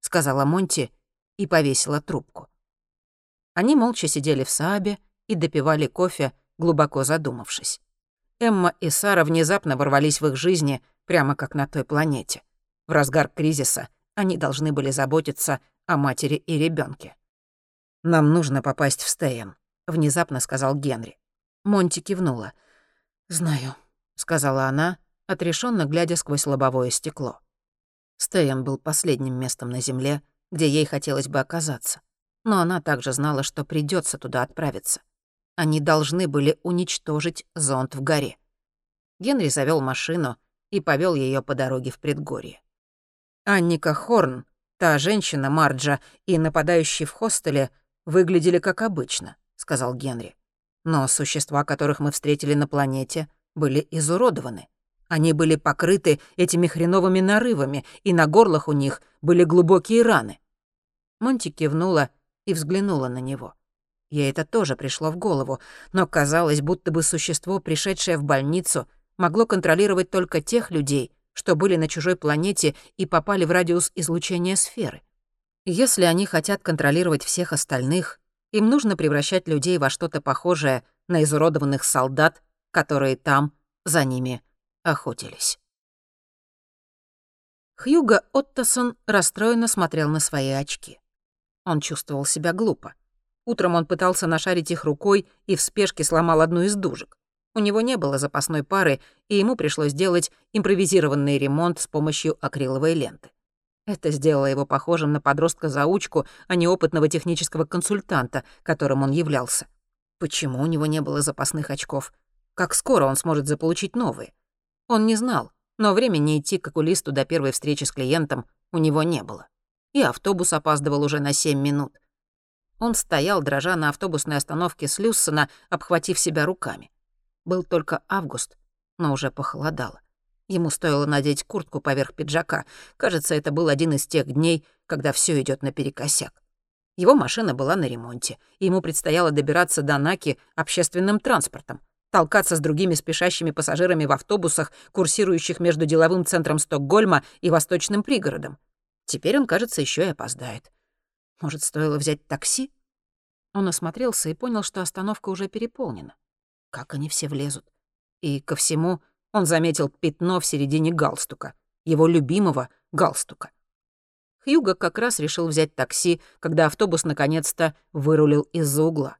сказала Монти и повесила трубку. Они молча сидели в Саабе и допивали кофе, глубоко задумавшись. Эмма и Сара внезапно ворвались в их жизни, прямо как на той планете. В разгар кризиса они должны были заботиться о матери и ребенке. «Нам нужно попасть в Стейн», — внезапно сказал Генри. Монти кивнула. «Знаю», — сказала она, отрешенно глядя сквозь лобовое стекло. Стейн был последним местом на Земле, где ей хотелось бы оказаться. Но она также знала, что придется туда отправиться. Они должны были уничтожить зонт в горе. Генри завел машину и повел ее по дороге в предгорье. Анника Хорн, та женщина Марджа и нападающий в хостеле выглядели как обычно, сказал Генри. Но существа, которых мы встретили на планете, были изуродованы. Они были покрыты этими хреновыми нарывами, и на горлах у них были глубокие раны. Монти кивнула и взглянула на него. Ей это тоже пришло в голову, но казалось, будто бы существо, пришедшее в больницу, могло контролировать только тех людей, что были на чужой планете и попали в радиус излучения сферы. Если они хотят контролировать всех остальных, им нужно превращать людей во что-то похожее на изуродованных солдат, которые там за ними охотились. Хьюго Оттосон расстроенно смотрел на свои очки. Он чувствовал себя глупо. Утром он пытался нашарить их рукой и в спешке сломал одну из дужек. У него не было запасной пары, и ему пришлось делать импровизированный ремонт с помощью акриловой ленты. Это сделало его похожим на подростка-заучку, а не опытного технического консультанта, которым он являлся. Почему у него не было запасных очков? Как скоро он сможет заполучить новые? Он не знал, но времени идти к окулисту до первой встречи с клиентом у него не было. И автобус опаздывал уже на семь минут. Он стоял, дрожа на автобусной остановке с Люссона, обхватив себя руками. Был только август, но уже похолодало. Ему стоило надеть куртку поверх пиджака. Кажется, это был один из тех дней, когда все идет наперекосяк. Его машина была на ремонте, и ему предстояло добираться до Наки общественным транспортом, толкаться с другими спешащими пассажирами в автобусах, курсирующих между деловым центром Стокгольма и восточным пригородом. Теперь он, кажется, еще и опоздает. Может, стоило взять такси? Он осмотрелся и понял, что остановка уже переполнена. Как они все влезут? И ко всему он заметил пятно в середине галстука, его любимого галстука. Хьюго как раз решил взять такси, когда автобус наконец-то вырулил из-за угла.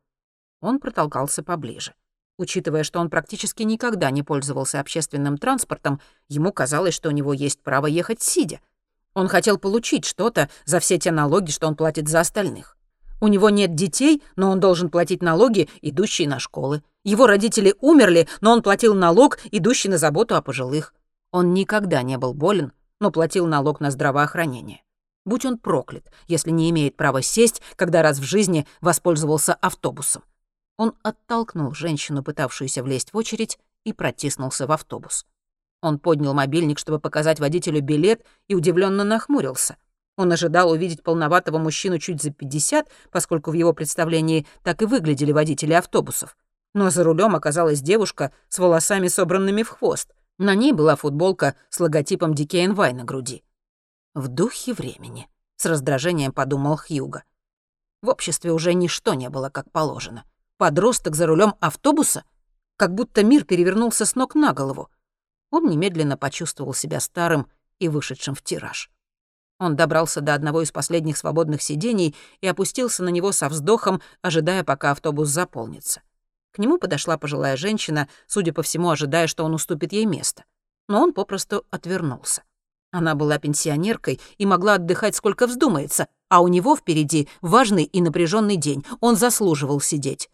Он протолкался поближе. Учитывая, что он практически никогда не пользовался общественным транспортом, ему казалось, что у него есть право ехать сидя — он хотел получить что-то за все те налоги, что он платит за остальных. У него нет детей, но он должен платить налоги, идущие на школы. Его родители умерли, но он платил налог, идущий на заботу о пожилых. Он никогда не был болен, но платил налог на здравоохранение. Будь он проклят, если не имеет права сесть, когда раз в жизни воспользовался автобусом. Он оттолкнул женщину, пытавшуюся влезть в очередь, и протиснулся в автобус. Он поднял мобильник, чтобы показать водителю билет, и удивленно нахмурился. Он ожидал увидеть полноватого мужчину чуть за 50, поскольку в его представлении так и выглядели водители автобусов. Но за рулем оказалась девушка с волосами, собранными в хвост. На ней была футболка с логотипом DKNY на груди. «В духе времени», — с раздражением подумал Хьюго. В обществе уже ничто не было как положено. Подросток за рулем автобуса? Как будто мир перевернулся с ног на голову он немедленно почувствовал себя старым и вышедшим в тираж. Он добрался до одного из последних свободных сидений и опустился на него со вздохом, ожидая, пока автобус заполнится. К нему подошла пожилая женщина, судя по всему, ожидая, что он уступит ей место. Но он попросту отвернулся. Она была пенсионеркой и могла отдыхать сколько вздумается, а у него впереди важный и напряженный день. Он заслуживал сидеть.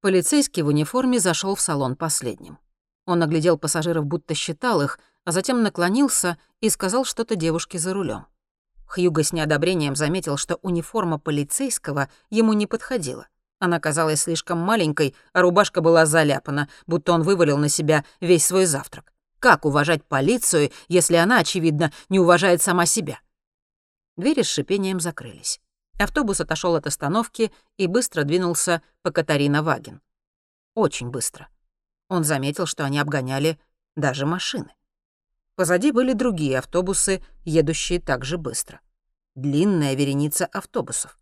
Полицейский в униформе зашел в салон последним. Он оглядел пассажиров, будто считал их, а затем наклонился и сказал что-то девушке за рулем. Хьюго с неодобрением заметил, что униформа полицейского ему не подходила. Она казалась слишком маленькой, а рубашка была заляпана, будто он вывалил на себя весь свой завтрак. Как уважать полицию, если она, очевидно, не уважает сама себя? Двери с шипением закрылись. Автобус отошел от остановки и быстро двинулся по Катарина Ваген. Очень быстро. Он заметил, что они обгоняли даже машины. Позади были другие автобусы, едущие так же быстро. Длинная вереница автобусов.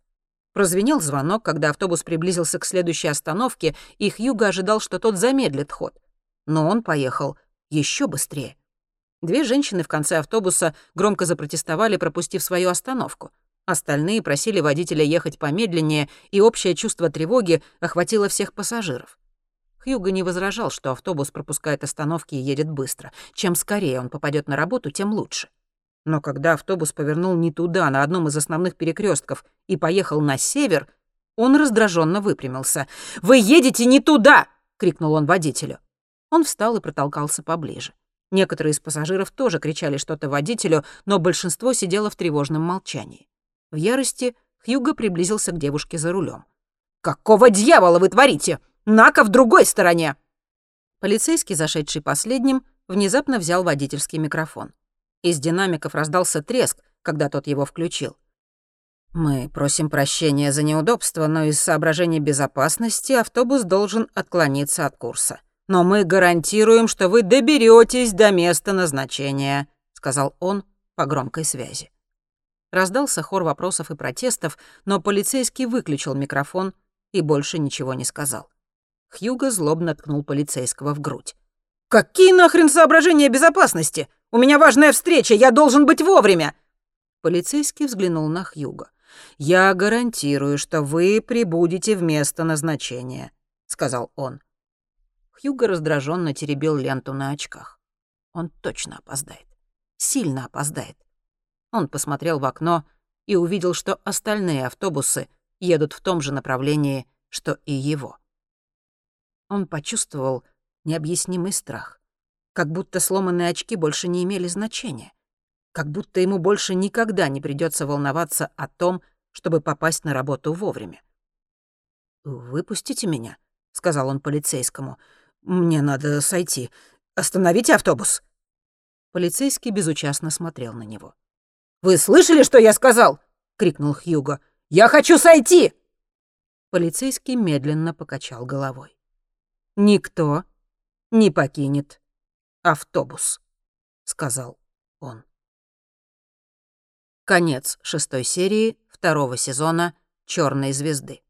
Прозвенел звонок, когда автобус приблизился к следующей остановке, и Хьюго ожидал, что тот замедлит ход. Но он поехал еще быстрее. Две женщины в конце автобуса громко запротестовали, пропустив свою остановку. Остальные просили водителя ехать помедленнее, и общее чувство тревоги охватило всех пассажиров. Хьюго не возражал, что автобус пропускает остановки и едет быстро. Чем скорее он попадет на работу, тем лучше. Но когда автобус повернул не туда, на одном из основных перекрестков, и поехал на север, он раздраженно выпрямился. «Вы едете не туда!» — крикнул он водителю. Он встал и протолкался поближе. Некоторые из пассажиров тоже кричали что-то водителю, но большинство сидело в тревожном молчании. В ярости Хьюго приблизился к девушке за рулем. «Какого дьявола вы творите? Нака в другой стороне!» Полицейский, зашедший последним, внезапно взял водительский микрофон. Из динамиков раздался треск, когда тот его включил. «Мы просим прощения за неудобство, но из соображений безопасности автобус должен отклониться от курса. Но мы гарантируем, что вы доберетесь до места назначения», — сказал он по громкой связи. Раздался хор вопросов и протестов, но полицейский выключил микрофон и больше ничего не сказал. Хьюго злобно ткнул полицейского в грудь. «Какие нахрен соображения безопасности? У меня важная встреча, я должен быть вовремя!» Полицейский взглянул на Хьюго. «Я гарантирую, что вы прибудете в место назначения», — сказал он. Хьюго раздраженно теребил ленту на очках. Он точно опоздает. Сильно опоздает. Он посмотрел в окно и увидел, что остальные автобусы едут в том же направлении, что и его он почувствовал необъяснимый страх. Как будто сломанные очки больше не имели значения. Как будто ему больше никогда не придется волноваться о том, чтобы попасть на работу вовремя. «Выпустите меня», — сказал он полицейскому. «Мне надо сойти. Остановите автобус». Полицейский безучастно смотрел на него. «Вы слышали, что я сказал?» — крикнул Хьюго. «Я хочу сойти!» Полицейский медленно покачал головой. «Никто не покинет автобус», — сказал он. Конец шестой серии второго сезона «Черной звезды».